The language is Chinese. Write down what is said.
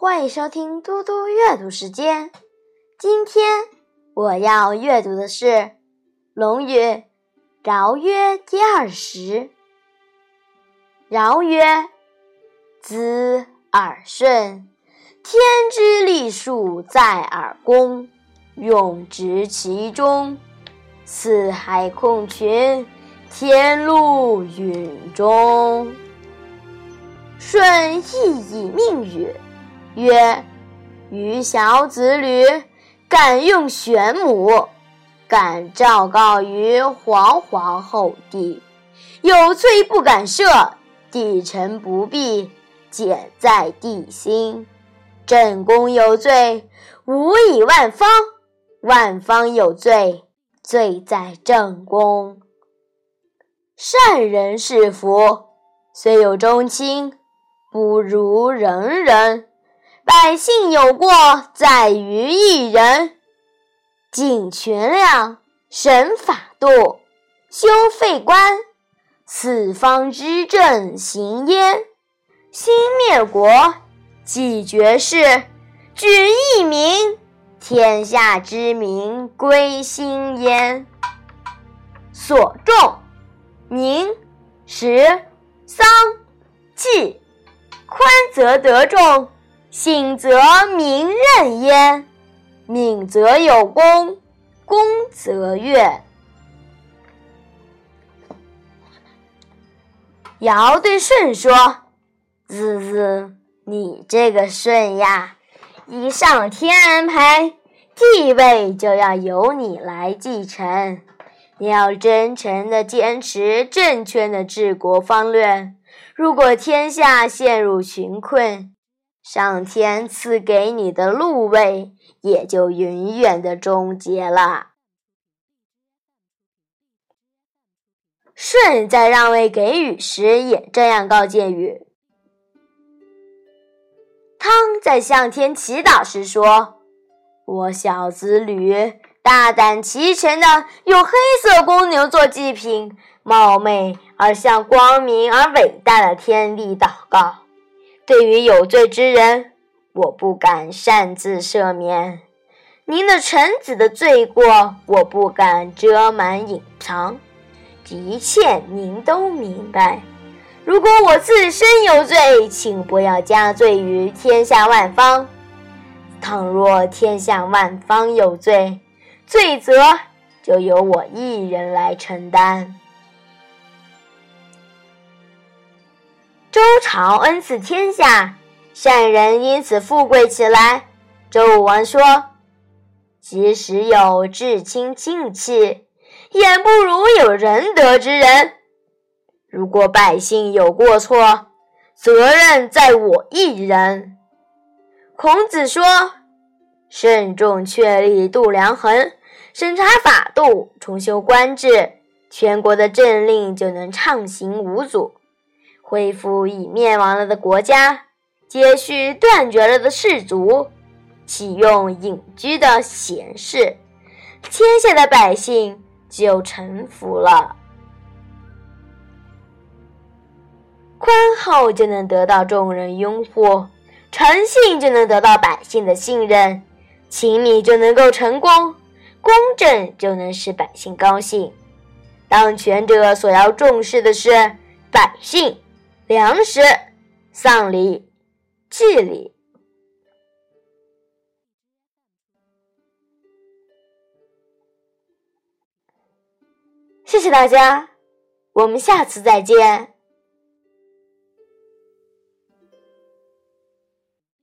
欢迎收听嘟嘟阅读时间。今天我要阅读的是《论语·尧曰》第二十。尧曰：“子耳顺，天之利数在耳躬，用之其中。四海空群，天路允中。”舜亦以命语。曰：余小子履，敢用玄母，敢昭告于皇皇后帝。有罪不敢赦，帝臣不必，简在帝心。正宫有罪，无以万方；万方有罪，罪在正宫。善人是福，虽有忠亲，不如人人。百姓有过，在于一人。尽权量，审法度，修废官，四方之政行焉。兴灭国，继绝世，举一民，天下之民归心焉。所重宁、实、丧、祭，宽则得众。醒则民任焉，敏则有功，功则悦。尧对舜说：“子子，你这个舜呀，依上天安排，地位就要由你来继承。你要真诚的坚持正确的治国方略。如果天下陷入穷困，上天赐给你的禄位也就永远的终结了。舜在让位给禹时，也这样告诫禹。汤在向天祈祷时说：“我小子吕大胆奇诚的用黑色公牛做祭品，冒昧而向光明而伟大的天地祷告。”对于有罪之人，我不敢擅自赦免；您的臣子的罪过，我不敢遮瞒隐藏。一切您都明白。如果我自身有罪，请不要加罪于天下万方；倘若天下万方有罪，罪责就由我一人来承担。周朝恩赐天下，善人因此富贵起来。周武王说：“即使有至亲亲戚，也不如有仁德之人。如果百姓有过错，责任在我一人。”孔子说：“慎重确立度量衡，审查法度，重修官制，全国的政令就能畅行无阻。”恢复已灭亡了的国家，接续断绝了的氏族，启用隐居的贤士，天下的百姓就臣服了。宽厚就能得到众人拥护，诚信就能得到百姓的信任，亲密就能够成功，公正就能使百姓高兴。当权者所要重视的是百姓。粮食、丧礼、祭礼。谢谢大家，我们下次再见。